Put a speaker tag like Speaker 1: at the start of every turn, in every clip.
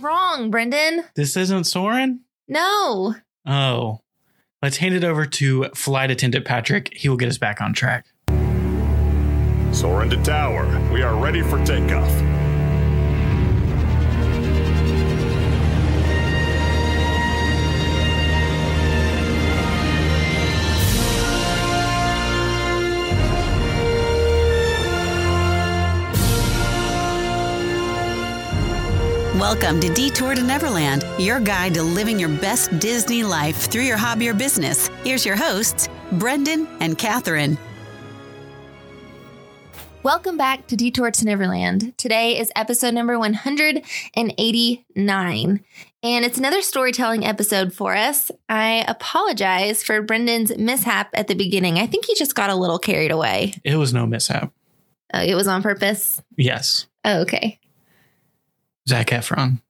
Speaker 1: Wrong, Brendan.
Speaker 2: This isn't Soarin'?
Speaker 1: No.
Speaker 2: Oh. Let's hand it over to flight attendant Patrick. He will get us back on track.
Speaker 3: Soaring to tower. We are ready for takeoff.
Speaker 4: Welcome to Detour to Neverland, your guide to living your best Disney life through your hobby or business. Here's your hosts, Brendan and Catherine.
Speaker 1: Welcome back to Detour to Neverland. Today is episode number 189, and it's another storytelling episode for us. I apologize for Brendan's mishap at the beginning. I think he just got a little carried away.
Speaker 2: It was no mishap.
Speaker 1: Uh, it was on purpose.
Speaker 2: Yes.
Speaker 1: Oh, okay.
Speaker 2: Zac Efron.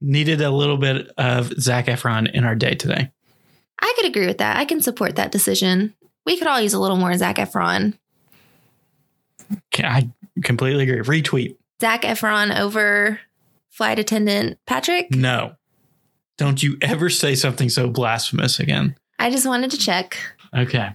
Speaker 2: Needed a little bit of Zac Efron in our day today.
Speaker 1: I could agree with that. I can support that decision. We could all use a little more Zac Efron.
Speaker 2: I completely agree. Retweet.
Speaker 1: Zac Efron over flight attendant Patrick.
Speaker 2: No. Don't you ever say something so blasphemous again.
Speaker 1: I just wanted to check.
Speaker 2: Okay.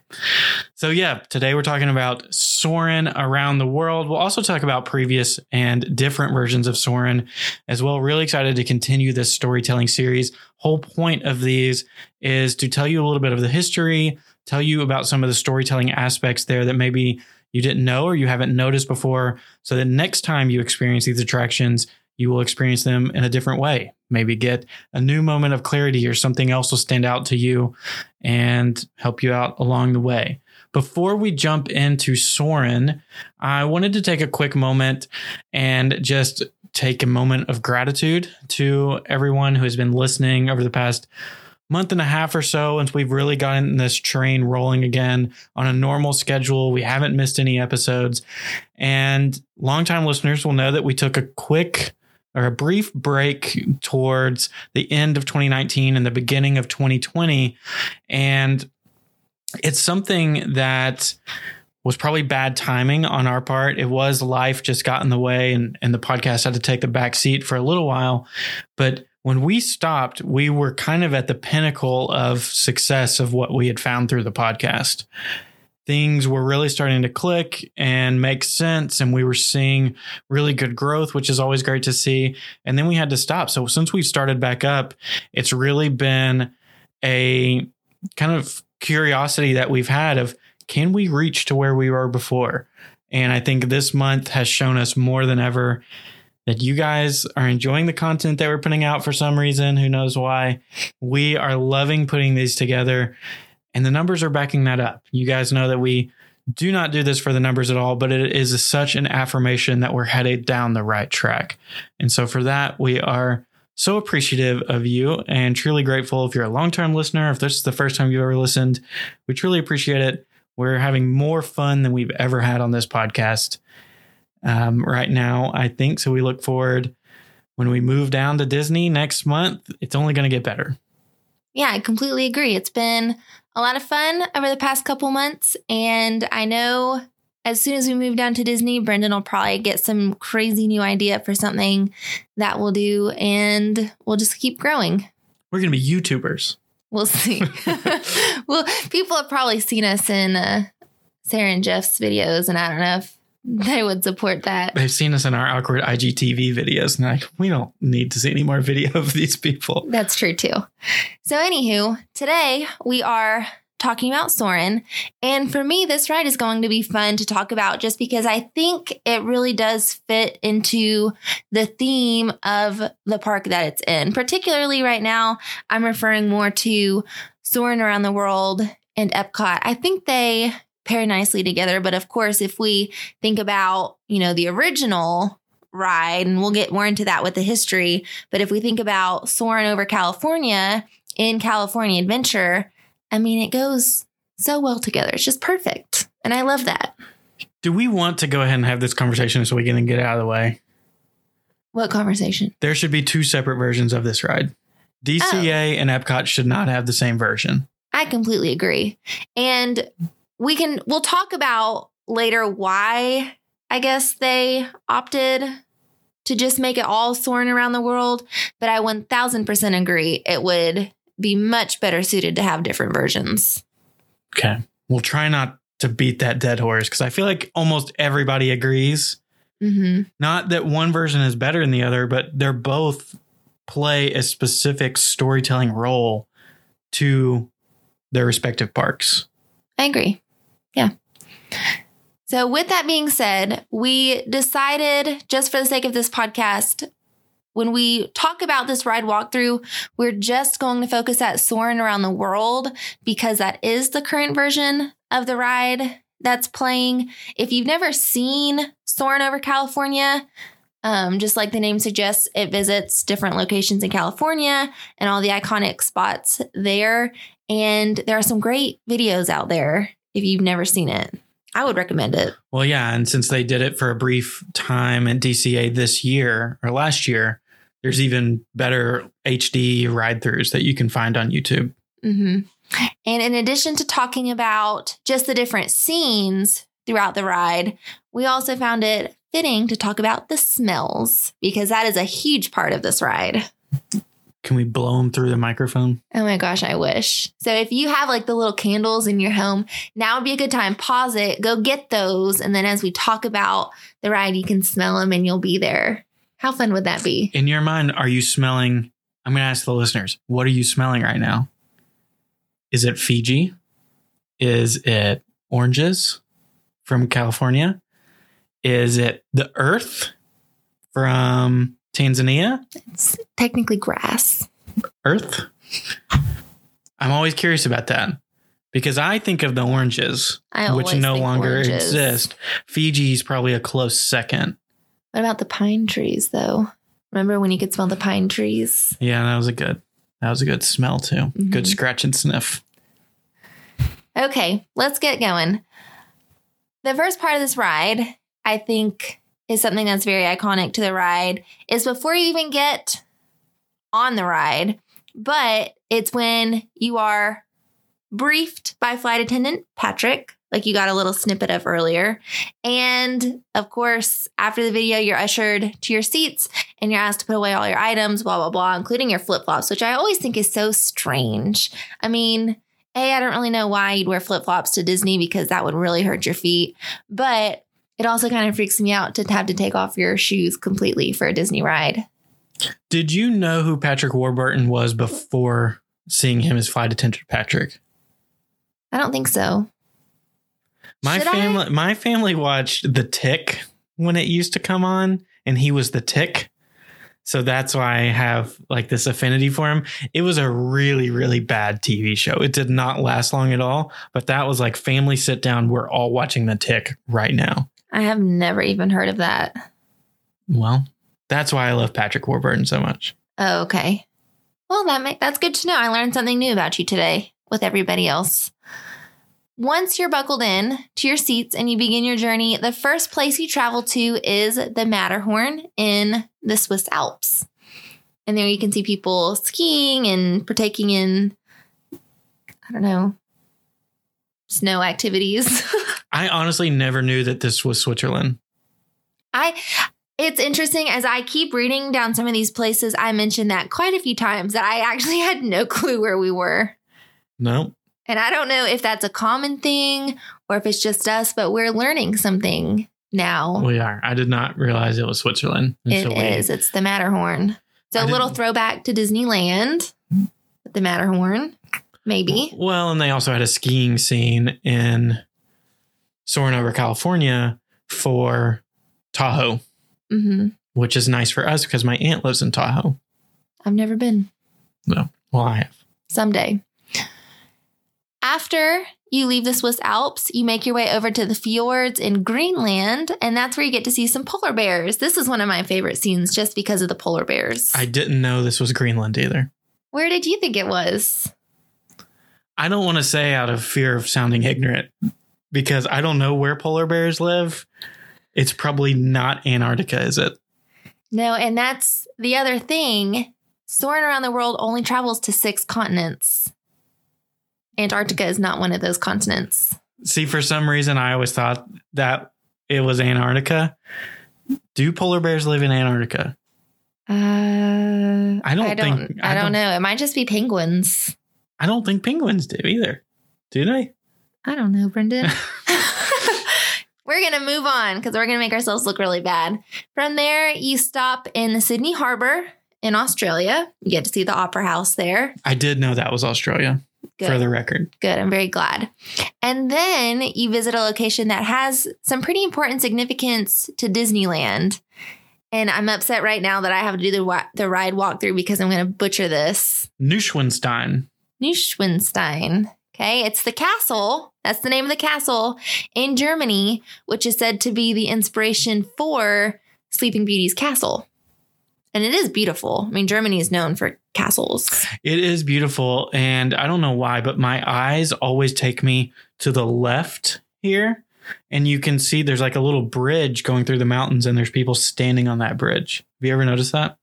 Speaker 2: So, yeah, today we're talking about Soarin' around the world. We'll also talk about previous and different versions of Soarin' as well. Really excited to continue this storytelling series. Whole point of these is to tell you a little bit of the history, tell you about some of the storytelling aspects there that maybe you didn't know or you haven't noticed before, so that next time you experience these attractions, you will experience them in a different way. Maybe get a new moment of clarity or something else will stand out to you and help you out along the way. Before we jump into Soarin', I wanted to take a quick moment and just take a moment of gratitude to everyone who has been listening over the past month and a half or so once we've really gotten this train rolling again on a normal schedule. We haven't missed any episodes. And longtime listeners will know that we took a quick or a brief break towards the end of 2019 and the beginning of 2020. And it's something that was probably bad timing on our part. It was life just got in the way and, and the podcast had to take the back seat for a little while. But when we stopped, we were kind of at the pinnacle of success of what we had found through the podcast. Things were really starting to click and make sense, and we were seeing really good growth, which is always great to see. And then we had to stop. So, since we started back up, it's really been a kind of curiosity that we've had of can we reach to where we were before? And I think this month has shown us more than ever that you guys are enjoying the content that we're putting out for some reason. Who knows why? We are loving putting these together, and the numbers are backing that up. You guys know that we do not do this for the numbers at all, but it is such an affirmation that we're headed down the right track. And so, for that, we are so appreciative of you and truly grateful. If you're a long term listener, if this is the first time you've ever listened, we truly appreciate it. We're having more fun than we've ever had on this podcast um, right now, I think. So we look forward when we move down to Disney next month, it's only going to get better.
Speaker 1: Yeah, I completely agree. It's been a lot of fun over the past couple months. And I know as soon as we move down to Disney, Brendan will probably get some crazy new idea for something that we'll do. And we'll just keep growing.
Speaker 2: We're going to be YouTubers.
Speaker 1: We'll see. well, people have probably seen us in uh, Sarah and Jeff's videos, and I don't know if they would support that.
Speaker 2: They've seen us in our awkward IGTV videos, and like, we don't need to see any more video of these people.
Speaker 1: That's true too. So, anywho, today we are talking about Soarin'. And for me, this ride is going to be fun to talk about just because I think it really does fit into the theme of the park that it's in. Particularly right now, I'm referring more to Soarin' around the world and Epcot. I think they pair nicely together. But of course, if we think about, you know, the original ride, and we'll get more into that with the history, but if we think about Soarin' over California in California Adventure, I mean, it goes so well together. It's just perfect. And I love that.
Speaker 2: Do we want to go ahead and have this conversation so we can get out of the way?
Speaker 1: What conversation?
Speaker 2: There should be two separate versions of this ride. DCA oh. and Epcot should not have the same version.
Speaker 1: I completely agree. And we can we'll talk about later why I guess they opted to just make it all Soarin' around the world, but I 1000% agree it would be much better suited to have different versions.
Speaker 2: Okay. We'll try not to beat that dead horse because I feel like almost everybody agrees.
Speaker 1: hmm
Speaker 2: Not that one version is better than the other, but they're both play a specific storytelling role to their respective parks.
Speaker 1: I agree. Yeah. So, with that being said, we decided, just for the sake of this podcast, when we talk about this ride walkthrough, we're just going to focus at Soarin' around the world because that is the current version of the ride that's playing. If you've never seen Soarin' over California, um, just like the name suggests, it visits different locations in California and all the iconic spots there. And there are some great videos out there if you've never seen it. I would recommend it.
Speaker 2: Well, yeah. And since they did it for a brief time at DCA this year or last year, there's even better HD ride throughs that you can find on YouTube.
Speaker 1: hmm And in addition to talking about just the different scenes throughout the ride, we also found it fitting to talk about the smells because that is a huge part of this ride.
Speaker 2: Can we blow them through the microphone?
Speaker 1: Oh my gosh, I wish. So if you have like the little candles in your home, now would be a good time. Pause it, go get those. And then as we talk about the ride, you can smell them and you'll be there. How fun would that be?
Speaker 2: In your mind, are you smelling? I'm going to ask the listeners, what are you smelling right now? Is it Fiji? Is it oranges from California? Is it the earth from Tanzania?
Speaker 1: It's technically grass.
Speaker 2: Earth? I'm always curious about that because I think of the oranges,
Speaker 1: I
Speaker 2: which no longer
Speaker 1: oranges.
Speaker 2: exist. Fiji's probably a close second.
Speaker 1: What about the pine trees though? Remember when you could smell the pine trees?
Speaker 2: Yeah, that was a good. That was a good smell too. Good
Speaker 1: Mhm.
Speaker 2: scratch and sniff.
Speaker 1: Okay, let's get going. The first part of this ride, I think, is something that's very iconic to the ride, is before you even get on the ride, but it's when you are briefed by flight attendant Patrick, like you got a little snippet of earlier. And of course, after the video, you're ushered to your seats and you're asked to put away all your items, blah, blah, blah, including your flip flops, which I always think is so strange. I mean, a, I don't really know why you'd wear flip flops to Disney because that would really hurt your feet. But it also kind of freaks me out to have to take off your shoes completely for a Disney ride.
Speaker 2: Did you know who Patrick Warburton was before seeing him as flight attendant Patrick?
Speaker 1: I don't think so.
Speaker 2: My
Speaker 1: Should I?
Speaker 2: family my family watched The Tick when it used to come on and he was the Tick. So that's why I have like this affinity for him. It was a really really bad TV show. It did not last long at all, but that was like family sit down we're all watching The Tick right now.
Speaker 1: I have never even heard of that.
Speaker 2: Well, that's why I love Patrick Warburton so much.
Speaker 1: Oh, okay. Well, that make, that's good to know. I learned something new about you today with everybody else. Once you're buckled in to your seats and you begin your journey, the first place you travel to is the Matterhorn in the Swiss Alps. And there you can see people skiing and partaking in, I don't know, snow activities.
Speaker 2: I honestly never knew that this was Switzerland.
Speaker 1: I it's interesting as I keep reading down some of these places I mentioned that quite a few times that I actually had no clue where we were.
Speaker 2: No.
Speaker 1: And I don't know if that's a common thing or if it's just us, but we're learning something now.
Speaker 2: We are. I did not realize it was Switzerland.
Speaker 1: It is. It's the Matterhorn. So
Speaker 2: I
Speaker 1: a little throwback to Disneyland. The Matterhorn, maybe.
Speaker 2: Well, and they also had a skiing scene in Soaring over California for Tahoe,
Speaker 1: hmm
Speaker 2: which is nice for us because my aunt lives in Tahoe.
Speaker 1: I've never been. No.
Speaker 2: Well, I have.
Speaker 1: someday. After you leave the Swiss Alps, you make your way over to the fjords in Greenland, and that's where you get to see some polar bears. This is one of my favorite scenes just because of the polar bears.
Speaker 2: I didn't know this was Greenland either.
Speaker 1: where did you think it was?
Speaker 2: I don't want to say out of fear of sounding ignorant because I don't know where polar bears live. It's probably not Antarctica, is it?
Speaker 1: No, and that's the other thing. Soaring around the world only travels to six continents. Antarctica is not one of those continents.
Speaker 2: See, for some reason, I always thought that it was Antarctica. Do polar bears live in Antarctica?
Speaker 1: Uh,
Speaker 2: I don't
Speaker 1: I don't.
Speaker 2: think-
Speaker 1: I,
Speaker 2: I
Speaker 1: don't
Speaker 2: don't-
Speaker 1: know. It might just be penguins.
Speaker 2: I don't think penguins do either. Do they?
Speaker 1: I don't know, Brendan. we're going to move on because we're going to make ourselves look really bad. From there, you stop in the Sydney Harbor in Australia. You get to see the Opera House there.
Speaker 2: I did know that was Australia,
Speaker 1: Good.
Speaker 2: for the record.
Speaker 1: Good. I'm very glad. And then you visit a location that has some pretty important significance to Disneyland. And I'm upset right now that I have to do the wa- the ride walkthrough because I'm going to butcher this.
Speaker 2: Neuschwanstein.
Speaker 1: Neuschwanstein. Okay, it's the castle. That's the name of the castle in Germany, which is said to be the inspiration for Sleeping Beauty's castle. And it is beautiful. I mean, Germany is known for castles.
Speaker 2: It is beautiful. And I don't know why, but my eyes always take me to the left here. And you can see there's like a little bridge going through the mountains, and there's people standing on that bridge. Have you ever noticed that?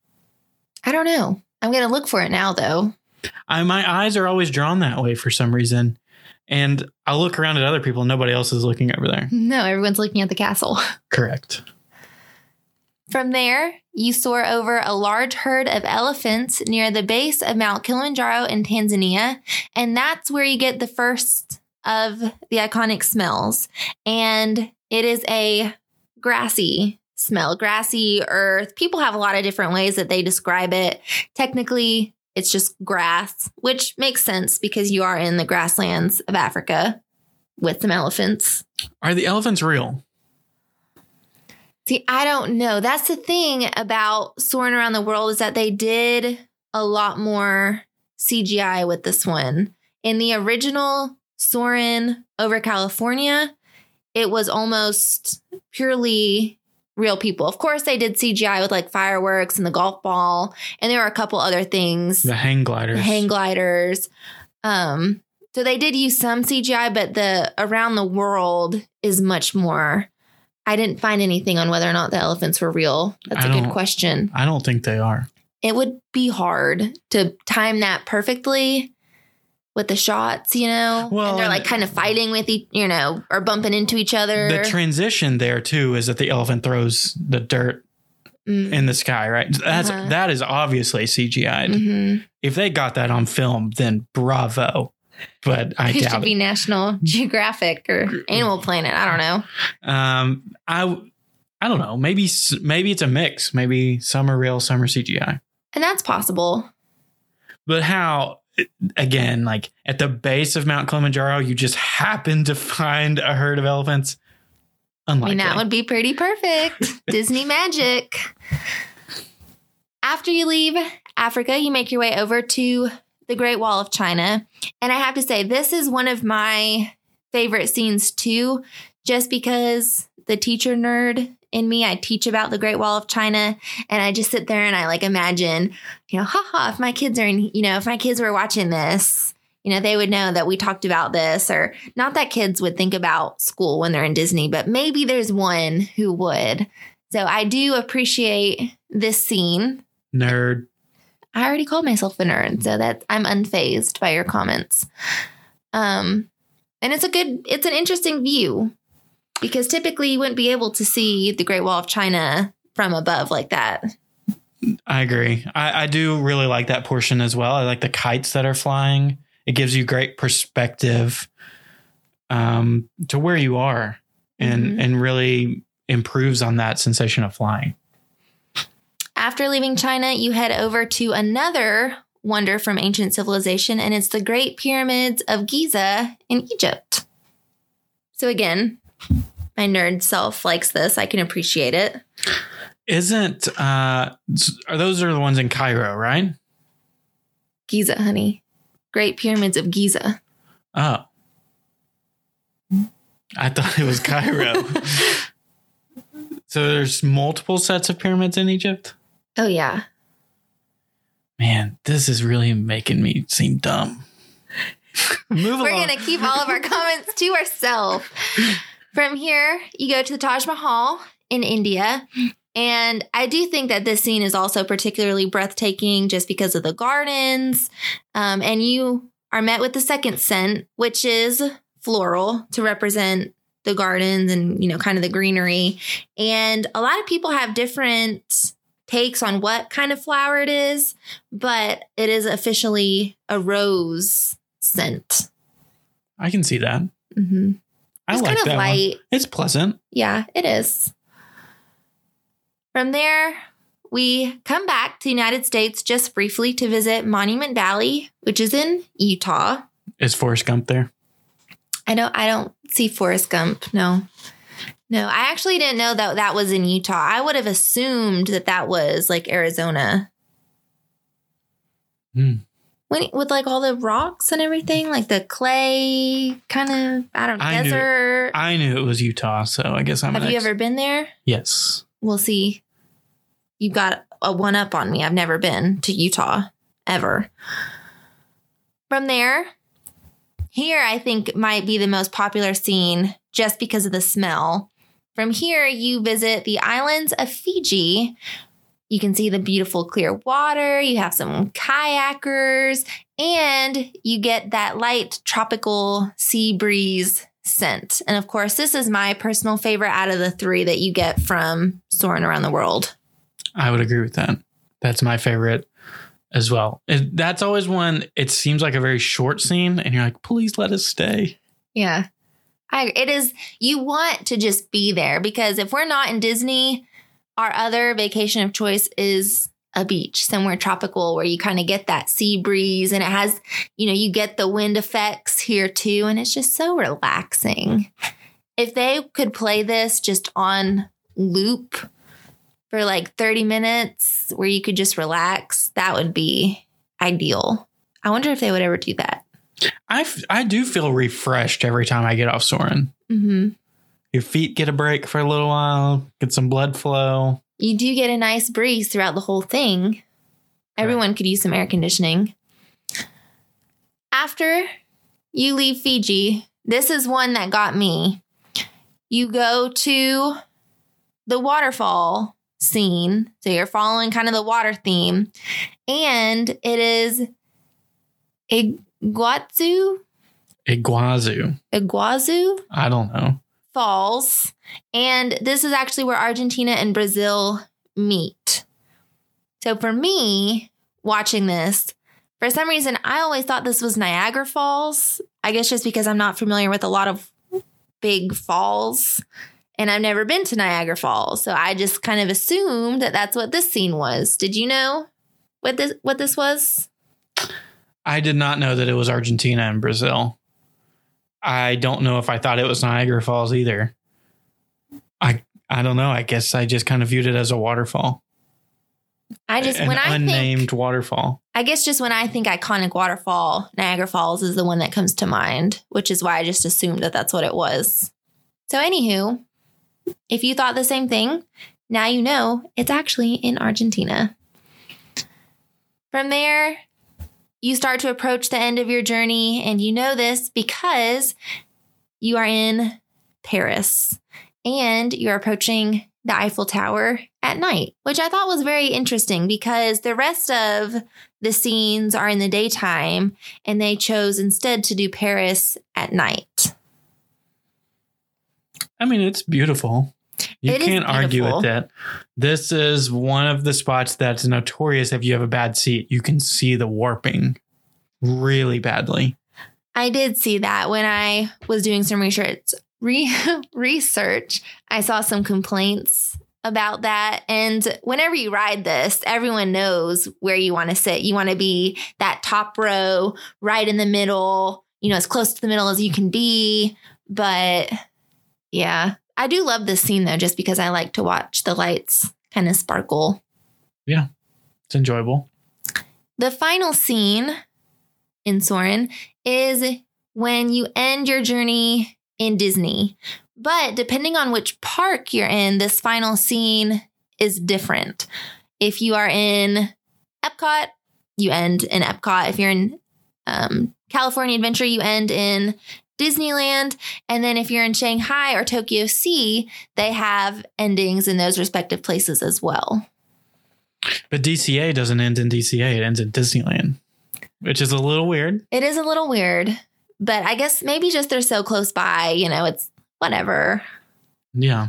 Speaker 1: I don't know. I'm going to look for it now, though.
Speaker 2: I, my eyes are always drawn that way for some reason. And I look around at other people, nobody else is looking over there.
Speaker 1: No, everyone's looking at the castle.
Speaker 2: Correct.
Speaker 1: From there, you soar over a large herd of elephants near the base of Mount Kilimanjaro in Tanzania. And that's where you get the first of the iconic smells. And it is a grassy smell, grassy earth. People have a lot of different ways that they describe it. Technically, it's just grass, which makes sense because you are in the grasslands of Africa with some elephants.
Speaker 2: Are the elephants real?
Speaker 1: See, I don't know. That's the thing about soaring around the world is that they did a lot more CGI with this one. In the original Soarin' over California, it was almost purely real people. Of course, they did CGI with like fireworks and the golf ball, and there were a couple other things,
Speaker 2: The hang gliders.
Speaker 1: hang gliders. Um, so they did use some CGI, but the around the world is much more. I didn't find anything on whether or not the elephants were real. That's
Speaker 2: I
Speaker 1: a good question.
Speaker 2: I don't think they are.
Speaker 1: It would be hard to time that perfectly with the shots, you know.
Speaker 2: Well,
Speaker 1: and they're like kind of fighting with each, you know, or bumping into each other.
Speaker 2: The transition there too is that the elephant throws the dirt
Speaker 1: Mm,
Speaker 2: in the sky, right? That's
Speaker 1: Uh-huh.
Speaker 2: that is obviously CGI'd.
Speaker 1: mhm.
Speaker 2: If they got that on film, then bravo. But I
Speaker 1: It should
Speaker 2: doubt
Speaker 1: be
Speaker 2: it.
Speaker 1: National Geographic or Animal Planet. I don't know.
Speaker 2: Um, I I don't know. Maybe maybe it's a mix. Maybe some are real, some are CGI.
Speaker 1: And that's possible.
Speaker 2: But how? Again, like at the base of Mount Kilimanjaro, you just happen to find a herd of elephants.
Speaker 1: I
Speaker 2: Unlikely.
Speaker 1: mean, that would be pretty perfect. Disney magic. After you leave Africa, you make your way over to the Great Wall of China. And I have to say, this is one of my favorite scenes too, just because the teacher nerd in me, I teach about the Great Wall of China and I just sit there and I like imagine, you know, haha, if my kids are in, you know, if my kids were watching this, you know, they would know that we talked about this, or not that kids would think about school when they're in Disney, but maybe there's one who would. So I do appreciate this scene.
Speaker 2: Nerd.
Speaker 1: I already called myself a nerd, so that I'm unfazed by your comments. Um, and it's a good, it's an interesting view because typically you wouldn't be able to see the Great Wall of China from above like that.
Speaker 2: I agree. I, I do really like that portion as well. I like the kites that are flying. It gives you great perspective um, to where you are, and
Speaker 1: Mhm.
Speaker 2: and really improves on that sensation of flying.
Speaker 1: After leaving China, you head over to another wonder from ancient civilization, and it's the Great Pyramids of Giza in Egypt. So, again, my nerd self likes this. I can appreciate it.
Speaker 2: Isn't uh, are those are the ones in Cairo, right?
Speaker 1: Giza, honey. Great Pyramids of Giza.
Speaker 2: Oh, I thought it was Cairo. so there's multiple sets of pyramids in Egypt.
Speaker 1: Oh, yeah.
Speaker 2: Man, this is really making me seem dumb. Move
Speaker 1: We're
Speaker 2: along.
Speaker 1: going to keep all of our comments to ourselves. From here, you go to the Taj Mahal in India. And I do think that this scene is also particularly breathtaking just because of the gardens. Um, and you are met with the second scent, which is floral to represent the gardens and, you know, kind of the greenery. And a lot of people have different takes on what kind of flower it is, but it is officially a rose scent.
Speaker 2: I can see that.
Speaker 1: Mm-hmm.
Speaker 2: I
Speaker 1: It's
Speaker 2: like
Speaker 1: kind of
Speaker 2: that one.
Speaker 1: light.
Speaker 2: It's pleasant.
Speaker 1: Yeah, it is. From there, we come back to the United States just briefly to visit Monument Valley, which is in Utah.
Speaker 2: Is Forrest Gump there?
Speaker 1: I don't I don't see Forrest Gump. No. No, I actually didn't know that that was in Utah. I would have assumed that that was like Arizona.
Speaker 2: Hmm.
Speaker 1: When, with like all the rocks and everything, like the clay kind of, I don't know,
Speaker 2: I knew-
Speaker 1: desert.
Speaker 2: I knew it was Utah, so I guess I'm.
Speaker 1: have you
Speaker 2: ex-
Speaker 1: ever been there?
Speaker 2: Yes.
Speaker 1: We'll see. You've got a one up on me. I've never been to Utah ever. From there, here I think might be the most popular scene just because of the smell. From here, you visit the islands of Fiji. You can see the beautiful clear water. You have some kayakers, and you get that light tropical sea breeze scent. And of course, this is my personal favorite out of the three that you get from Soaring Around the World.
Speaker 2: I would agree with that. That's my favorite as well. It, that's always one. It seems like a very short scene, and you're like, please let us stay.
Speaker 1: Yeah. I, it is, you want to just be there because if we're not in Disney, our other vacation of choice is a beach somewhere tropical where you kind of get that sea breeze and it has, you know, you get the wind effects here too. And it's just so relaxing. If they could play this just on loop for like 30 minutes where you could just relax, that would be ideal. I wonder if they would ever do that.
Speaker 2: I, f- I do feel refreshed every time I get off Soarin'.
Speaker 1: Mm-hmm.
Speaker 2: Your feet get a break for a little while, get some blood flow.
Speaker 1: you do get a nice breeze throughout the whole thing. Everyone could use some air conditioning. After you leave Fiji, this is one that got me. You go to the waterfall scene. So you're following kind of the water theme. And it is Iguazu,
Speaker 2: Iguazu.
Speaker 1: Iguazu
Speaker 2: I don't know.
Speaker 1: Falls. And this is actually where Argentina and Brazil meet. So for me, watching this, for some reason, I always thought this was Niagara Falls. I guess just because I'm not familiar with a lot of big falls and I've never been to Niagara Falls. So I just kind of assumed that that's what this scene was. Did you know what this what this was?
Speaker 2: I did not know that it was Argentina and Brazil. I don't know if I thought it was Niagara Falls either. I I don't know. I guess I just kind of viewed it as a waterfall.
Speaker 1: I just
Speaker 2: An
Speaker 1: when I
Speaker 2: unnamed
Speaker 1: think
Speaker 2: waterfall.
Speaker 1: I guess just when I think iconic waterfall, Niagara Falls is the one that comes to mind, which is why I just assumed that that's what it was. So, anywho, if you thought the same thing, now you know it's actually in Argentina. From there, you start to approach the end of your journey, and you know this because you are in Paris and you're approaching the Eiffel Tower at night, which I thought was very interesting because the rest of the scenes are in the daytime and they chose instead to do Paris at night.
Speaker 2: I mean, it's beautiful. You
Speaker 1: It
Speaker 2: can't argue with that. This is one of the spots that's notorious if you have a bad seat, you can see the warping really badly.
Speaker 1: I did see that when I was doing some research. Re- research, I saw some complaints about that. And whenever you ride this, everyone knows where you want to sit. You want to be that top row, right in the middle, you know, as close to the middle as you can be. But yeah, I do love this scene though, just because I like to watch the lights kind of sparkle.
Speaker 2: Yeah, it's enjoyable.
Speaker 1: The final scene in Soarin' is when you end your journey in Disney. But depending on which park you're in, this final scene is different. If you are in Epcot, you end in Epcot. If you're in um, California Adventure, you end in Disneyland. And then if you're in Shanghai or Tokyo Sea, they have endings in those respective places as well.
Speaker 2: But DCA doesn't end in DCA, it ends in Disneyland, which is a little weird.
Speaker 1: It is a little weird, but I guess maybe just they're so close by, you know, it's whatever.
Speaker 2: Yeah.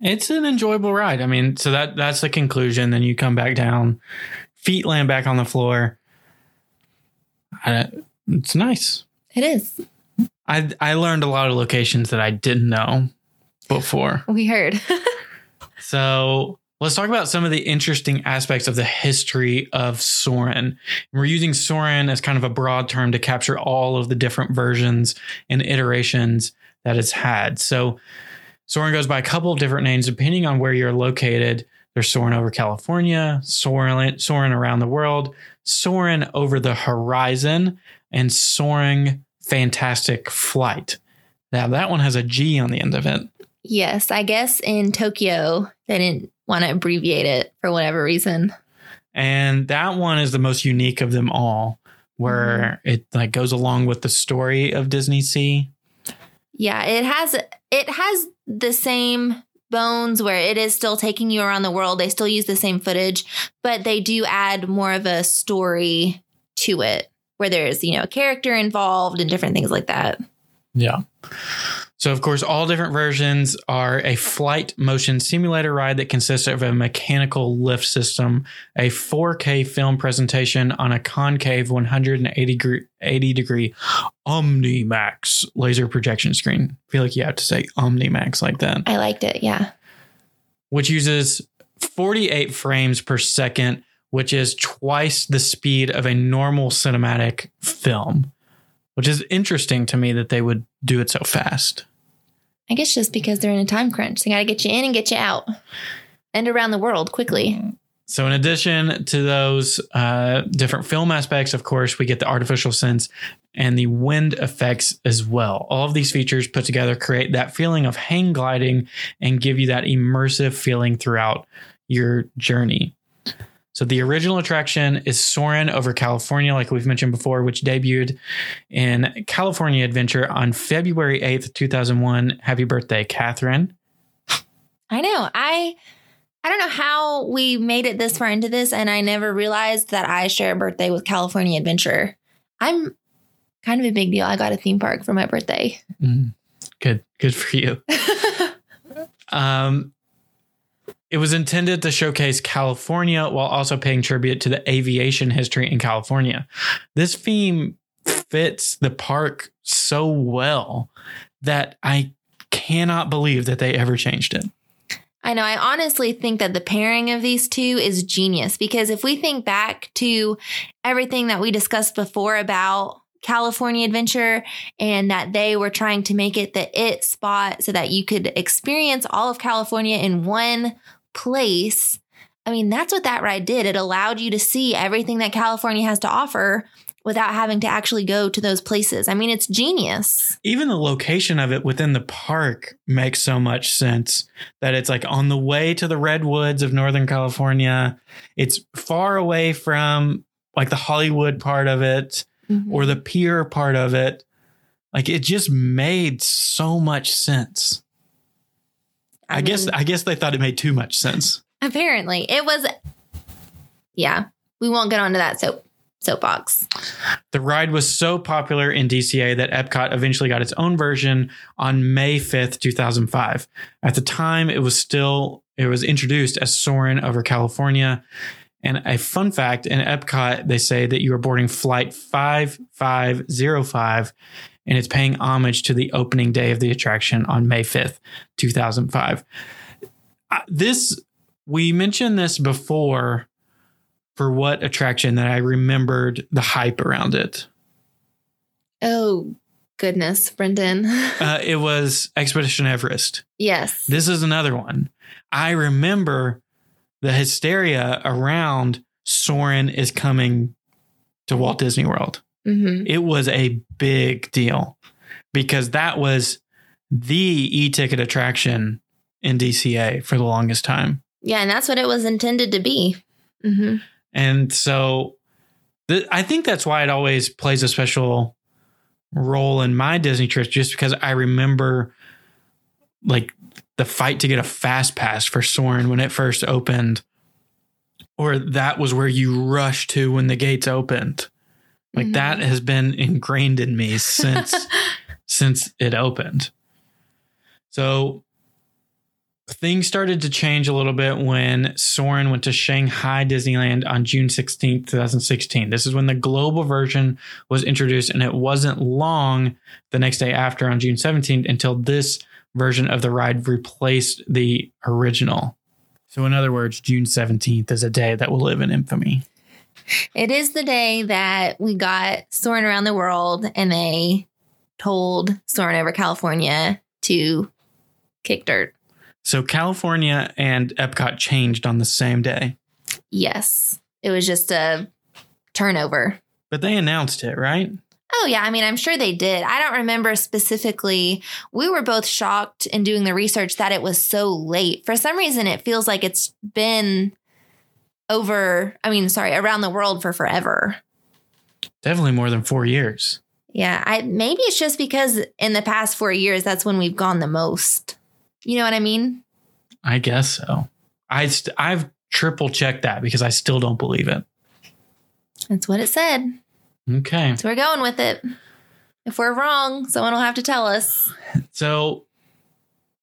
Speaker 2: It's an enjoyable ride. I mean, so that that's the conclusion. Then you come back down, feet land back on the floor. I, it's nice.
Speaker 1: It is.
Speaker 2: I I learned a lot of locations that I didn't know before.
Speaker 1: We heard.
Speaker 2: So let's talk about some of the interesting aspects of the history of Soarin'. We're using Soarin' as kind of a broad term to capture all of the different versions and iterations that it's had. So Soarin' goes by a couple of different names depending on where you're located. There's Soarin' over California, Soarin', Soarin' around the world, Soarin' over the horizon, and Soaring Fantastic Flight. Now that one has a G on the end of it.
Speaker 1: yes, I guess in Tokyo, they didn't want to abbreviate it for whatever reason.
Speaker 2: and that one is the most unique of them all where mm-hmm. it like goes along with the story of disney sea
Speaker 1: Yeah, it has it has the same bones where it is still taking you around the world. They still use the same footage, but they do add more of a story to it where there's, you know, a character involved and different things like that.
Speaker 2: yeah so of course all different versions are a flight motion simulator ride that consists of a mechanical lift system a 4k film presentation on a concave 180 degree, 80 degree omnimax laser projection screen i feel like you have to say omnimax like that
Speaker 1: I liked it. Yeah.
Speaker 2: which uses 48 frames per second, which is twice the speed of a normal cinematic film, which is interesting to me that they would do it so fast.
Speaker 1: I guess just because they're in a time crunch. They got to get you in and get you out and around the world quickly.
Speaker 2: So, in addition to those uh, different film aspects, of course, we get the artificial sense and the wind effects as well. All of these features put together create that feeling of hang gliding and give you that immersive feeling throughout your journey. So, the original attraction is Soarin' over California, like we've mentioned before, which debuted in California Adventure on February 8th, 2001. Happy birthday, Catherine.
Speaker 1: I know. I I don't know how we made it this far into this and I never realized that I share a birthday with California Adventure. I'm kind of a big deal. I got a theme park for my birthday.
Speaker 2: Mm, good, good for you. Um, it was intended to showcase California while also paying tribute to the aviation history in California. This theme fits the park so well that I cannot believe that they ever changed it.
Speaker 1: I know. I honestly think that the pairing of these two is genius because if we think back to everything that we discussed before about California Adventure and that they were trying to make it the it spot so that you could experience all of California in one place. I mean, that's what that ride did. It allowed you to see everything that California has to offer without having to actually go to those places. I mean, it's genius.
Speaker 2: Even the location of it within the park makes so much sense that it's like on the way to the redwoods of Northern California. It's far away from like the Hollywood part of it. Mm-hmm. or the pier part of it. Like it just made so much sense. I, guess
Speaker 1: mean,
Speaker 2: I guess they thought it made too much sense.
Speaker 1: apparently it was. Yeah, we won't get onto that soap soapbox.
Speaker 2: The ride was so popular in DCA that Epcot eventually got its own version on May 5th, 2005. At the time, it was still it was introduced as Soarin' over California. And a fun fact in Epcot, they say that you are boarding flight 5505 and it's paying homage to the opening day of the attraction on May 5th, 2005. Uh, This, we mentioned this before for what attraction that I remembered the hype around it.
Speaker 1: Oh goodness, Brendan.
Speaker 2: Uh, it was Expedition Everest.
Speaker 1: yes.
Speaker 2: This is another one. I remember the hysteria around Soarin' is coming to Walt Disney World.
Speaker 1: Hmm
Speaker 2: It was a big deal because that was the e-ticket attraction in DCA for the longest time.
Speaker 1: Yeah, and that's what it was intended to be. hmm
Speaker 2: And so th- I think that's why it always plays a special role in my Disney trips, just because I remember like the fight to get a fast pass for Soarin' when it first opened, or that was where you rushed to when the gates opened. Like
Speaker 1: Mhm.
Speaker 2: that has been ingrained in me since since it opened. So things started to change a little bit when Soarin' went to Shanghai Disneyland on June 16th, 2016. This is when the global version was introduced, and it wasn't long the next day after on June 17th until this version of the ride replaced the original. So, in other words, June 17th is a day that will live in infamy.
Speaker 1: It is the day that we got Soaring Around the World and they told Soaring Over California to kick dirt.
Speaker 2: So, California and Epcot changed on the same day,
Speaker 1: Yes. It was just a turnover.
Speaker 2: but they announced it, right?
Speaker 1: Oh, yeah. I mean, I'm sure they did. I don't remember specifically. We were both shocked in doing the research that it was so late. For some reason, it feels like it's been over, I mean, sorry, around the world for forever.
Speaker 2: Definitely more than four years.
Speaker 1: Yeah. I maybe it's just because in the past four years, that's when we've gone the most. You know what I mean?
Speaker 2: I guess so. I st- I've triple checked that because I still don't believe it.
Speaker 1: That's what it said.
Speaker 2: Okay.
Speaker 1: So we're going with it. If we're wrong, someone will have to tell us.
Speaker 2: So,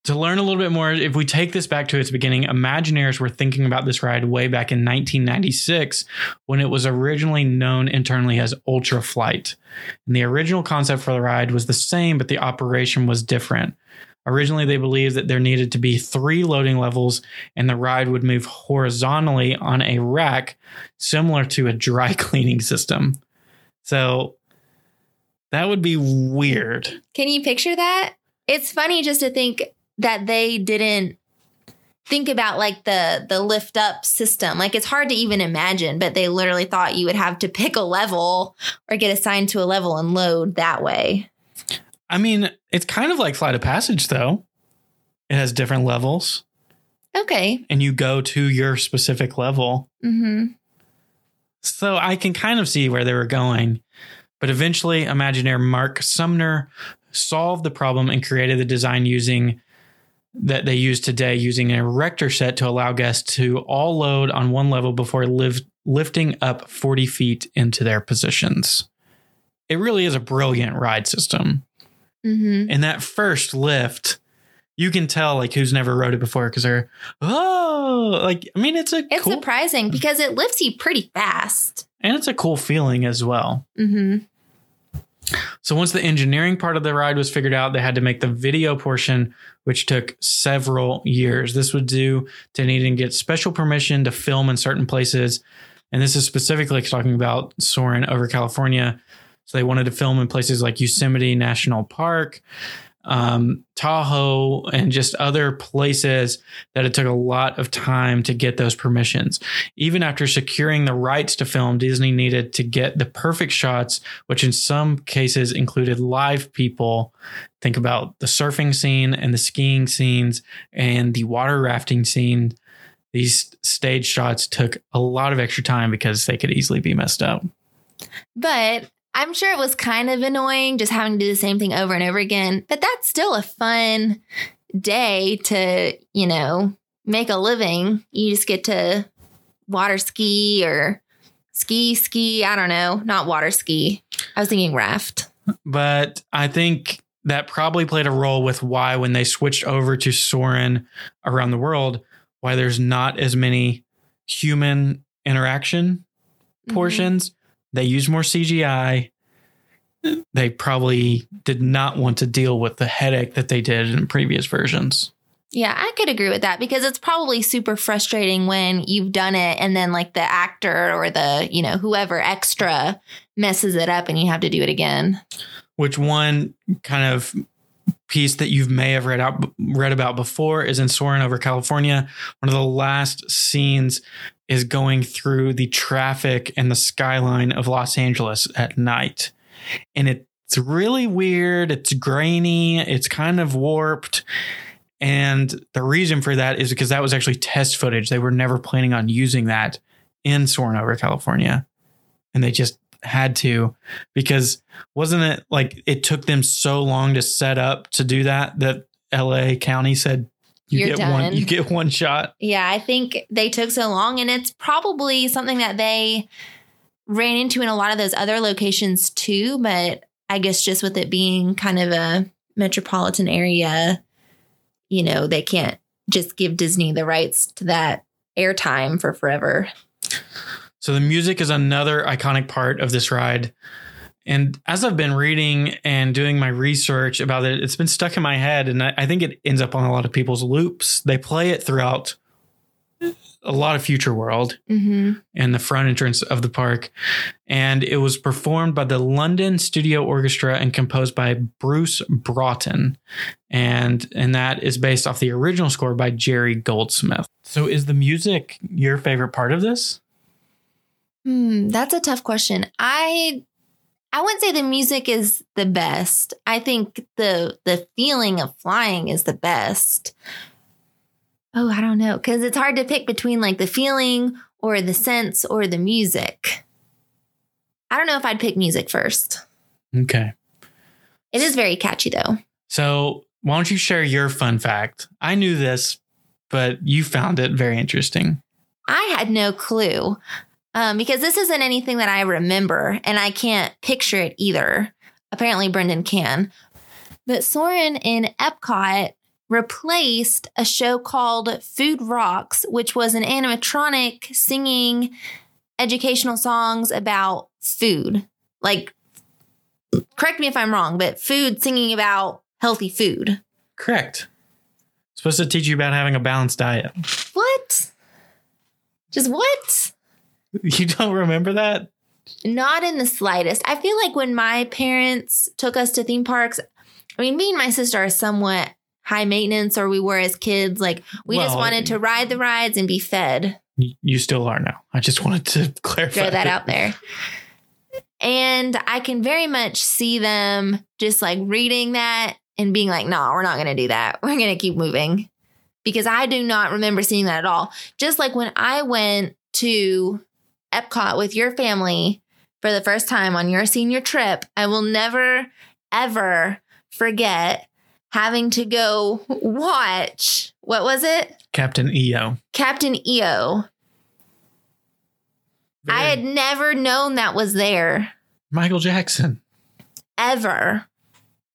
Speaker 2: to learn a little bit more, if we take this back to its beginning, Imagineers were thinking about this ride way back in 1996 when it was originally known internally as Ultra Flight. And the original concept for the ride was the same, but the operation was different. Originally, they believed that there needed to be three loading levels and the ride would move horizontally on a rack, similar to a dry cleaning system. So, that would be weird.
Speaker 1: Can you picture that? It's funny just to think that they didn't think about like the the lift up system. Like it's hard to even imagine, but they literally thought you would have to pick a level or get assigned to a level and load that way.
Speaker 2: I mean, it's kind of like Flight of Passage, though. It has different levels,
Speaker 1: Okay.
Speaker 2: and you go to your specific level.
Speaker 1: Mhm.
Speaker 2: So I can kind of see where they were going. But eventually, Imagineer Mark Sumner solved the problem and created the design using that they use today using an erector set to allow guests to all load on one level before liv- lifting up 40 feet into their positions. It really is a brilliant ride system.
Speaker 1: Mhm.
Speaker 2: in that first lift, you can tell like who's never rode it before because they're oh like I mean it's a
Speaker 1: It's
Speaker 2: cool
Speaker 1: surprising because it lifts you pretty fast.
Speaker 2: and it's a cool feeling as well.
Speaker 1: Mhm.
Speaker 2: So once the engineering part of the ride was figured out, they had to make the video portion, which took several years. This was due to needing to get special permission to film in certain places, and this is specifically talking about Soarin' over California. So they wanted to film in places like Yosemite National Park, um, Tahoe, and just other places that it took a lot of time to get those permissions. Even after securing the rights to film, Disney needed to get the perfect shots, which in some cases included live people. Think about the surfing scene and the skiing scenes and the water rafting scene. These stage shots took a lot of extra time because they could easily be messed up.
Speaker 1: But I'm sure it was kind of annoying just having to do the same thing over and over again. But that's still a fun day to, you know, make a living. You just get to water ski or ski, ski. I don't know, not water ski. I was thinking raft.
Speaker 2: But I think that probably played a role with why, when they switched over to Soarin' around the world, why there's not as many human interaction mm-hmm. portions. They use more CGI. They probably did not want to deal with the headache that they did in previous versions.
Speaker 1: Yeah, I could agree with that because it's probably super frustrating when you've done it and then like the actor or the, you know, whoever extra messes it up and you have to do it again.
Speaker 2: Which one kind of piece that you may have read out read about before is in Soarin' over California. One of the last scenes is going through the traffic and the skyline of Los Angeles at night. And it's really weird. It's grainy. It's kind of warped. And the reason for that is because that was actually test footage. They were never planning on using that in Soarin' over California. And they just had to because wasn't it like it took them so long to set up to do that that LA County said you
Speaker 1: You're
Speaker 2: get one you get one shot.
Speaker 1: Yeah, I think they took so long, and it's probably something that they ran into in a lot of those other locations too. But I guess just with it being kind of a metropolitan area, you know, they can't just give Disney the rights to that airtime for forever.
Speaker 2: So the music is another iconic part of this ride. And as I've been reading and doing my research about it, it's been stuck in my head. And I, I think it ends up on a lot of people's loops. They play it throughout a lot of Future World
Speaker 1: Mm-hmm.
Speaker 2: and the front entrance of the park. And it was performed by the London Studio Orchestra and composed by Bruce Broughton. And and that is based off the original score by Jerry Goldsmith. So is the music your favorite part of this?
Speaker 1: Hmm, that's a tough question. I I wouldn't say the music is the best. I think the the feeling of flying is the best. Oh, I don't know cuz it's hard to pick between like the feeling or the sense or the music. I don't know if I'd pick music first.
Speaker 2: Okay.
Speaker 1: It is very catchy though.
Speaker 2: So why don't you share your fun fact? I knew this, but you found it very interesting.
Speaker 1: I had no clue um, because this isn't anything that I remember and I can't picture it either. Apparently, Brendan can. But Soarin' in Epcot replaced a show called Food Rocks, which was an animatronic singing educational songs about food. Like, correct me if I'm wrong, but food singing about healthy food.
Speaker 2: Correct. supposed to teach you about having a balanced diet.
Speaker 1: What? Just what?
Speaker 2: You don't remember that?
Speaker 1: Not in the slightest. I feel like when my parents took us to theme parks, I mean, me and my sister are somewhat high maintenance, or we were as kids. Like, we just wanted to ride the rides and be fed.
Speaker 2: You still are now. I just wanted to clarify
Speaker 1: Throw that out there. And I can very much see them just like reading that and being like, no, we're not going to do that. We're going to keep moving. Because I do not remember seeing that at all. Just like when I went to Epcot with your family for the first time on your senior trip, I will never, ever forget having to go watch what was it?
Speaker 2: Captain EO.
Speaker 1: Captain EO. I had never known that was there
Speaker 2: Michael Jackson.
Speaker 1: ever.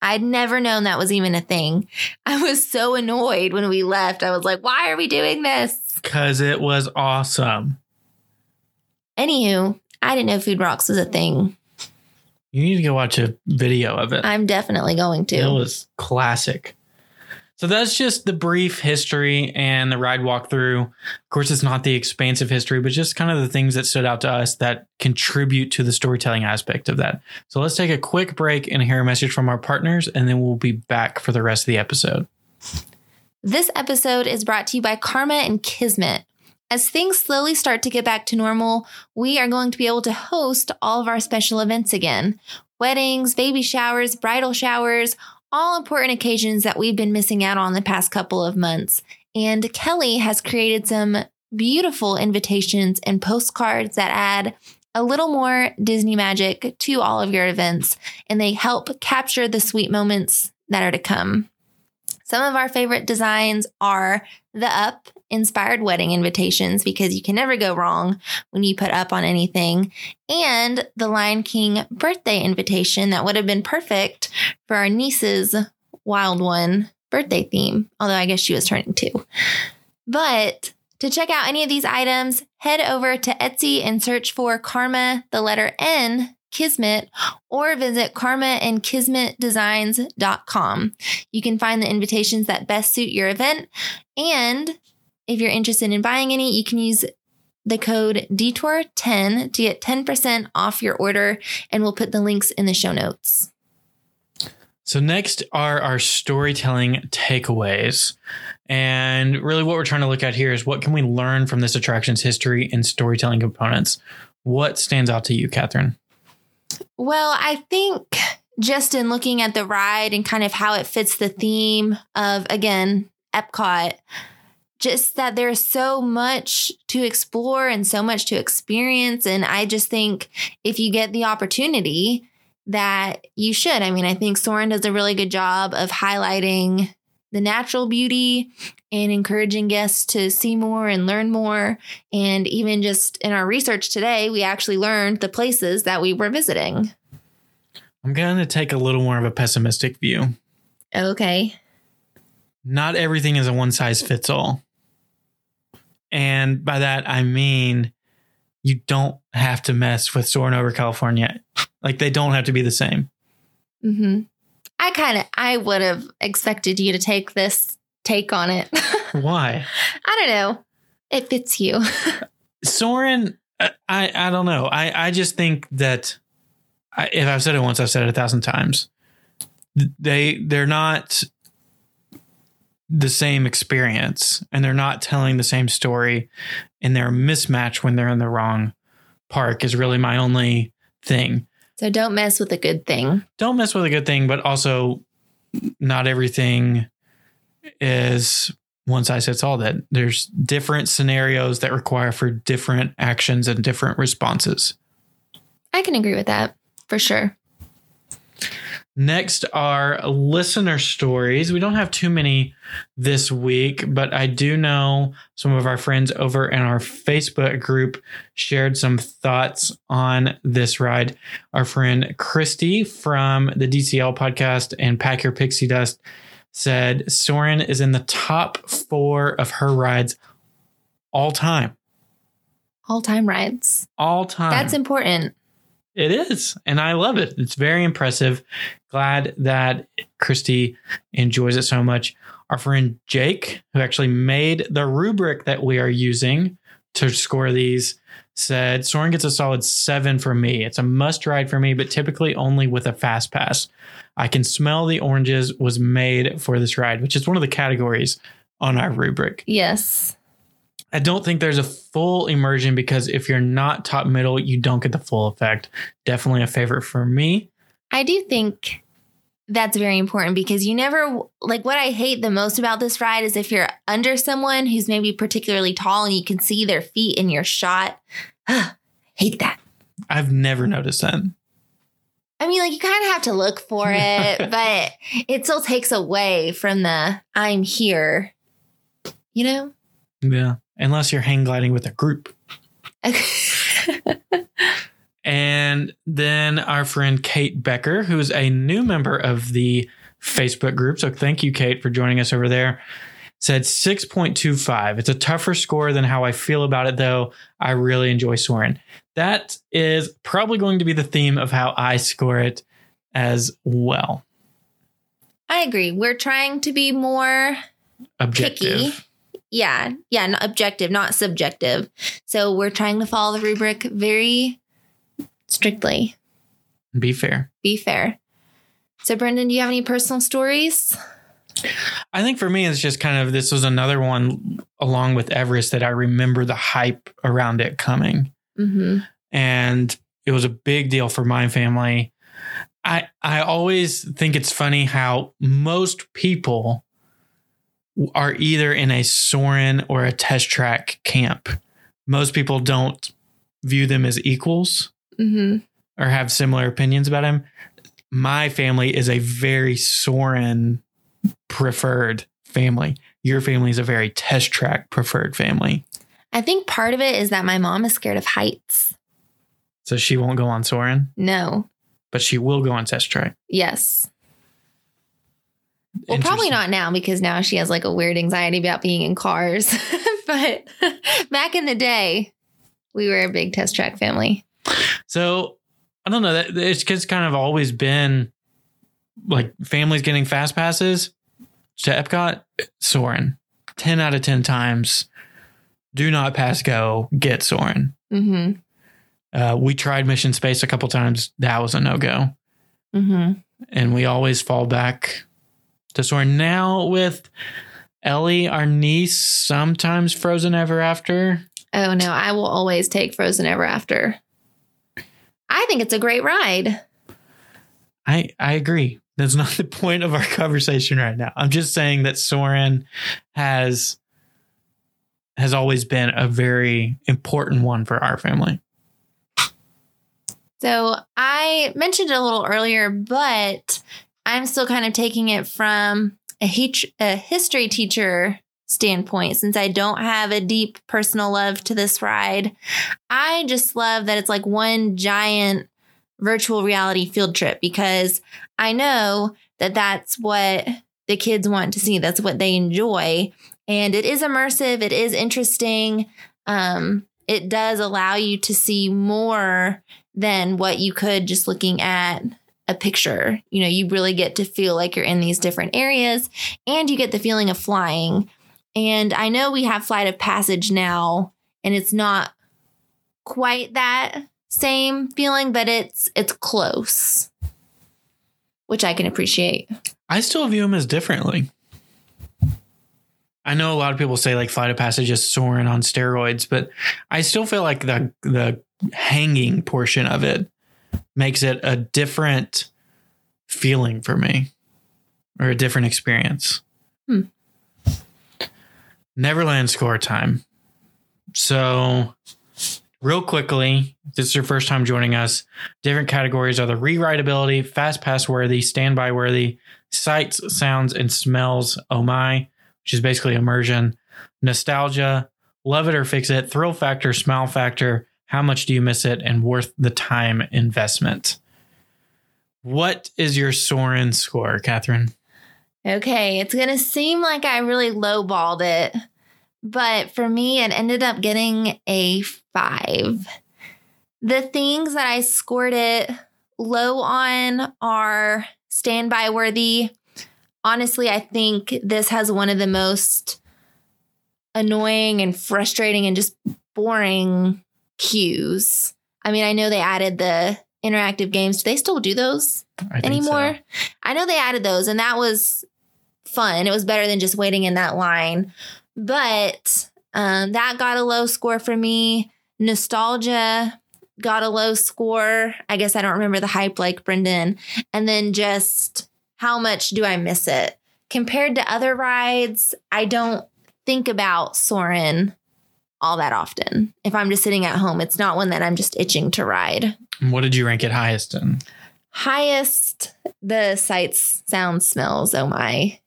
Speaker 1: I'd never known that was even a thing. I was so annoyed when we left. I was like, why are we doing this?
Speaker 2: Because it was awesome.
Speaker 1: Anywho, I didn't know Food Rocks was a thing.
Speaker 2: You need to go watch a video of it.
Speaker 1: I'm definitely going to.
Speaker 2: It was classic. So that's just the brief history and the ride walkthrough. Of course, it's not the expansive history, but just kind of the things that stood out to us that contribute to the storytelling aspect of that. So let's take a quick break and hear a message from our partners, and then we'll be back for the rest of the episode.
Speaker 1: This episode is brought to you by Karma and Kismet. As things slowly start to get back to normal, we are going to be able to host all of our special events again weddings, baby showers, bridal showers, all important occasions that we've been missing out on the past couple of months. And Kelly has created some beautiful invitations and postcards that add a little more Disney magic to all of your events, and they help capture the sweet moments that are to come. Some of our favorite designs are the up inspired wedding invitations because you can never go wrong when you put up on anything, and the Lion King birthday invitation that would have been perfect for our niece's Wild One birthday theme, although I guess she was turning two. But to check out any of these items, head over to Etsy and search for Karma, the letter N, Kismet, or visit karma and kismet karmaandkismetdesigns.com. You can find the invitations that best suit your event. And if you're interested in buying any, you can use the code DETOUR10 to get 10% off your order, and we'll put the links in the show notes.
Speaker 2: So, next are our storytelling takeaways. And really, what we're trying to look at here is what can we learn from this attraction's history and storytelling components? What stands out to you, Catherine?
Speaker 1: Well, I think just in looking at the ride and kind of how it fits the theme of, again, Epcot, just that there's so much to explore and so much to experience. And I just think if you get the opportunity, that you should. I mean, I think Soarin' does a really good job of highlighting the natural beauty and encouraging guests to see more and learn more. And even just in our research today, we actually learned the places that we were visiting.
Speaker 2: I'm going to take a little more of a pessimistic view.
Speaker 1: Okay.
Speaker 2: Not everything is a one size fits all. And by that, I mean you don't have to mess with Soarin' over California. Like they don't have to be the same.
Speaker 1: hmm I kind of, I would have expected you to take this take on it.
Speaker 2: Why?
Speaker 1: I don't know. It fits you.
Speaker 2: Soarin', I, I don't know. I, I just think that I, if I've said it once, I've said it a thousand times. They they're not the same experience, and they're not telling the same story, and they're when they're in the wrong park. Is really my only thing.
Speaker 1: So don't mess with a good thing.
Speaker 2: Don't mess with a good thing, but also not everything is one size fits all that there's different scenarios that require for different actions and different responses.
Speaker 1: I can agree with that for sure.
Speaker 2: Next are listener stories. We don't have too many this week, but I do know some of our friends over in our Facebook group shared some thoughts on this ride. Our friend Christy from the DCL podcast and Pack Your Pixie Dust said Soarin' is in the top four of her rides all time.
Speaker 1: All time rides.
Speaker 2: All time.
Speaker 1: That's important.
Speaker 2: It is. And I love it. It's very impressive. Glad that Christy enjoys it so much. Our friend Jake, who actually made the rubric that we are using to score these, said Soarin' gets a solid seven for me. It's a must ride for me, but typically only with a fast pass. I can smell the oranges was made for this ride, which is one of the categories on our rubric.
Speaker 1: Yes.
Speaker 2: I don't think there's a full immersion because if you're not top middle, you don't get the full effect. Definitely a favorite for me.
Speaker 1: I do think that's very important because you never like what I hate the most about this ride is if you're under someone who's maybe particularly tall and you can see their feet in your shot. hate that.
Speaker 2: I've never noticed that.
Speaker 1: I mean, like you kind of have to look for it, but it still takes away from the I'm here. You know?
Speaker 2: Yeah. Unless you're hang gliding with a group. and then our friend Kate Becker, who's a new member of the Facebook group. So thank you, Kate, for joining us over there. Said 6.25. It's a tougher score than how I feel about it, though. I really enjoy Soarin'. That is probably going to be the theme of how I score it as well.
Speaker 1: I agree. We're trying to be more
Speaker 2: Objective.
Speaker 1: picky. Yeah, yeah, not objective, not subjective. So we're trying to follow the rubric very strictly.
Speaker 2: Be fair.
Speaker 1: Be fair. So, Brendan, do you have any personal stories?
Speaker 2: I think for me, it's just kind of this was another one along with Everest that I remember the hype around it coming.
Speaker 1: Mm-hmm.
Speaker 2: And it was a big deal for my family. I I always think it's funny how most people are either in a Soarin' or a test track camp. Most people don't view them as equals
Speaker 1: Mm-hmm.
Speaker 2: or have similar opinions about him. My family is a very Soarin' preferred family. Your family is a very test track preferred family.
Speaker 1: I think part of it is that my mom is scared of heights.
Speaker 2: So she won't go on Soarin',
Speaker 1: No.
Speaker 2: but she will go on test track.
Speaker 1: Yes. Well, probably not now because now she has like a weird anxiety about being in cars. but back in the day, we were a big test track family.
Speaker 2: So I don't know. That it's just kind of always been like families getting fast passes to Epcot, Soarin'. 10 out of 10 times. Do not pass go, get Soarin'.
Speaker 1: Mm-hmm.
Speaker 2: Uh, we tried Mission Space a couple times. That was a no go.
Speaker 1: Mm-hmm.
Speaker 2: And we always fall back to Soarin'. Now with Ellie, our niece, sometimes Frozen Ever After.
Speaker 1: Oh no, I will always take Frozen Ever After. I think it's a great ride.
Speaker 2: I I agree. That's not the point of our conversation right now. I'm just saying that Soarin' has has always been a very important one for our family.
Speaker 1: So I mentioned it a little earlier, but I'm still kind of taking it from a, hit- a history teacher standpoint since I don't have a deep personal love to this ride. I just love that it's like one giant virtual reality field trip because I know that that's what the kids want to see. That's what they enjoy. And it is immersive, it is interesting. Um, it does allow you to see more than what you could just looking at a picture. You know, you really get to feel like you're in these different areas and you get the feeling of flying. And I know we have Flight of Passage now, and it's not quite that same feeling, but it's it's close, which I can appreciate.
Speaker 2: I still view them as differently. I know a lot of people say like Flight of Passage is soaring on steroids, but I still feel like the the hanging portion of it makes it a different feeling for me or a different experience.
Speaker 1: Hmm.
Speaker 2: Neverland score time. So, real quickly, if this is your first time joining us. Different categories are the rewritability, fast pass worthy, standby worthy, sights, sounds, and smells. Oh my, which is basically immersion, nostalgia, love it or fix it, thrill factor, smile factor, how much do you miss it, and worth the time investment. What is your Soarin' score, Catherine?
Speaker 1: Okay, it's going to seem like I really lowballed it, but for me, it ended up getting a five. The things that I scored it low on are standby worthy. Honestly, I think this has one of the most annoying and frustrating and just boring cues. I mean, I know they added the interactive games. Do they still do those
Speaker 2: I
Speaker 1: anymore?
Speaker 2: so.
Speaker 1: I know they added those, and that was fun. It was better than just waiting in that line. But um, that got a low score for me. Nostalgia got a low score. I guess I don't remember the hype like Brendan. And then just how much do I miss it? Compared to other rides, I don't think about Soarin' all that often. If I'm just sitting at home, it's not one that I'm just itching to ride.
Speaker 2: What did you rank it highest in?
Speaker 1: Highest, the sights, sounds, smells. Oh my.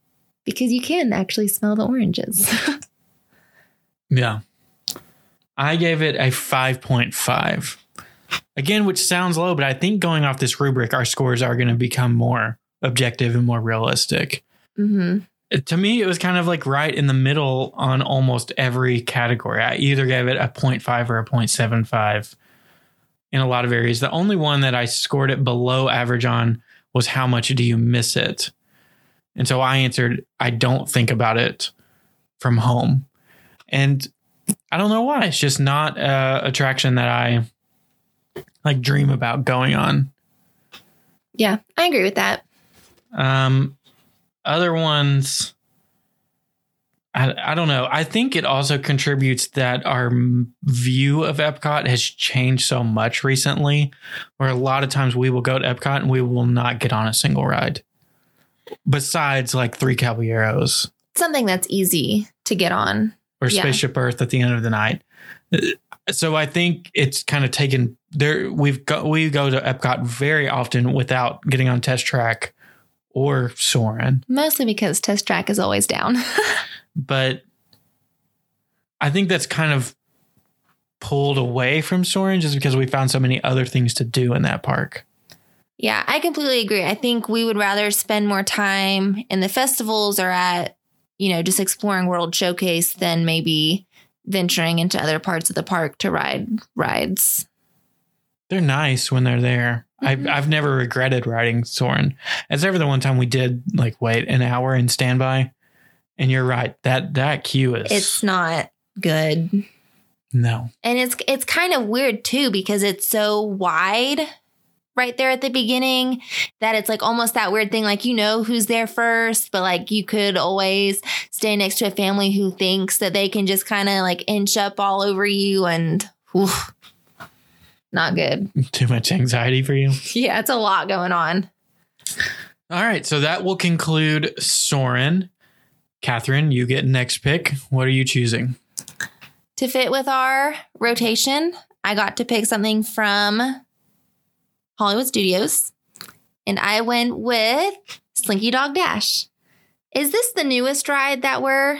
Speaker 1: Because you can actually smell the oranges.
Speaker 2: Yeah. I gave it a 5.5. Again, which sounds low, but I think going off this rubric, our scores are going to become more objective and more realistic.
Speaker 1: hmm
Speaker 2: It- to me, it was kind of like right in the middle on almost every category. I either gave it a 0.5 or a 0.75 in a lot of areas. The only one that I scored it below average on was how much do you miss it? And so I answered, I don't think about it from home. And I don't know why. It's just not a attraction that I like dream about going on.
Speaker 1: Yeah, I agree with that.
Speaker 2: Um, other ones, I, I don't know. I think it also contributes that our view of Epcot has changed so much recently, where a lot of times we will go to Epcot and we will not get on a single ride, besides like Three Caballeros
Speaker 1: Something that's easy to get on.
Speaker 2: or
Speaker 1: Yeah.
Speaker 2: Spaceship Earth at the end of the night. So I think it's kind of taken there. We've got we go to Epcot very often without getting on Test Track or Soarin'.
Speaker 1: Mostly because Test Track is always down.
Speaker 2: but I think that's kind of pulled away from Soarin' just because we found so many other things to do in that park.
Speaker 1: yeah, I completely agree. I think we would rather spend more time in the festivals or at, you know, just exploring World Showcase than maybe venturing into other parts of the park to ride rides.
Speaker 2: They're nice when they're there. I've mm-hmm. I've never regretted riding Soarin'. Except for the one time we did like wait an hour in standby. And you're right. That that queue is
Speaker 1: It's not good.
Speaker 2: no.
Speaker 1: And it's it's kind of weird too because it's so wide right there at the beginning that it's like almost that weird thing like you know who's there first but like you could always stay next to a family who thinks that they can just kind of like inch up all over you and oof, not good.
Speaker 2: Too much anxiety for you.
Speaker 1: Yeah, it's a lot going on.
Speaker 2: All right, so that will conclude Soarin'. Catherine, you get next pick. What are you choosing?
Speaker 1: To fit with our rotation, I got to pick something from Hollywood Studios, and I went with Slinky Dog Dash. Is this the newest ride that we're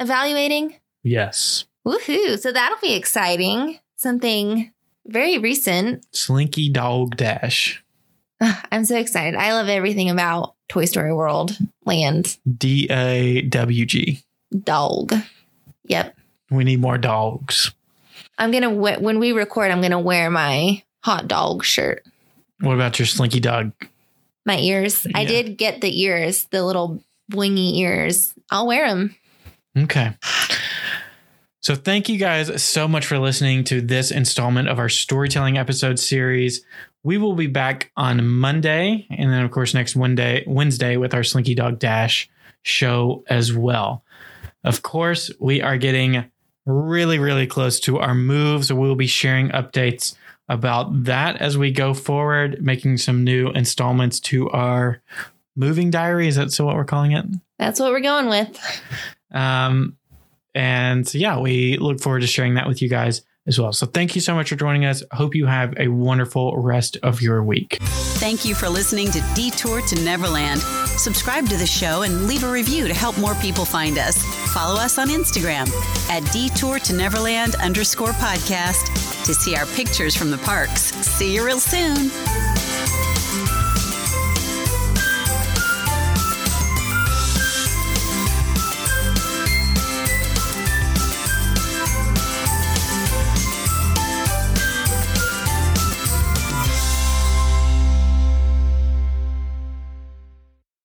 Speaker 1: evaluating?
Speaker 2: Yes.
Speaker 1: Woohoo! So that'll be exciting. Something very recent.
Speaker 2: Slinky Dog Dash.
Speaker 1: I'm so excited. I love everything about Toy Story World Land.
Speaker 2: D A W G.
Speaker 1: Dog. Yep.
Speaker 2: We need more dogs.
Speaker 1: I'm going to, when we record, I'm going to wear my hot dog shirt.
Speaker 2: What about your Slinky Dog?
Speaker 1: My ears. I did get the ears, the little wingy ears. I'll wear them.
Speaker 2: Okay. So, thank you guys so much for listening to this installment of our storytelling episode series. We will be back on Monday, and then, of course, next Wednesday, Wednesday with our Slinky Dog Dash show as well. Of course, we are getting really, really close to our move, so we'll be sharing updates about that as we go forward, making some new installments to our moving diary. Is that so? What we're calling it?
Speaker 1: That's what we're going with.
Speaker 2: Um, and yeah, we look forward to sharing that with you guys as well. So thank you so much for joining us. Hope you have a wonderful rest of your week.
Speaker 4: Thank you for listening to Detour to Neverland. Subscribe to the show and leave a review to help more people find us. Follow us on Instagram at Detour to Neverland underscore podcast to see our pictures from the parks. See you real soon.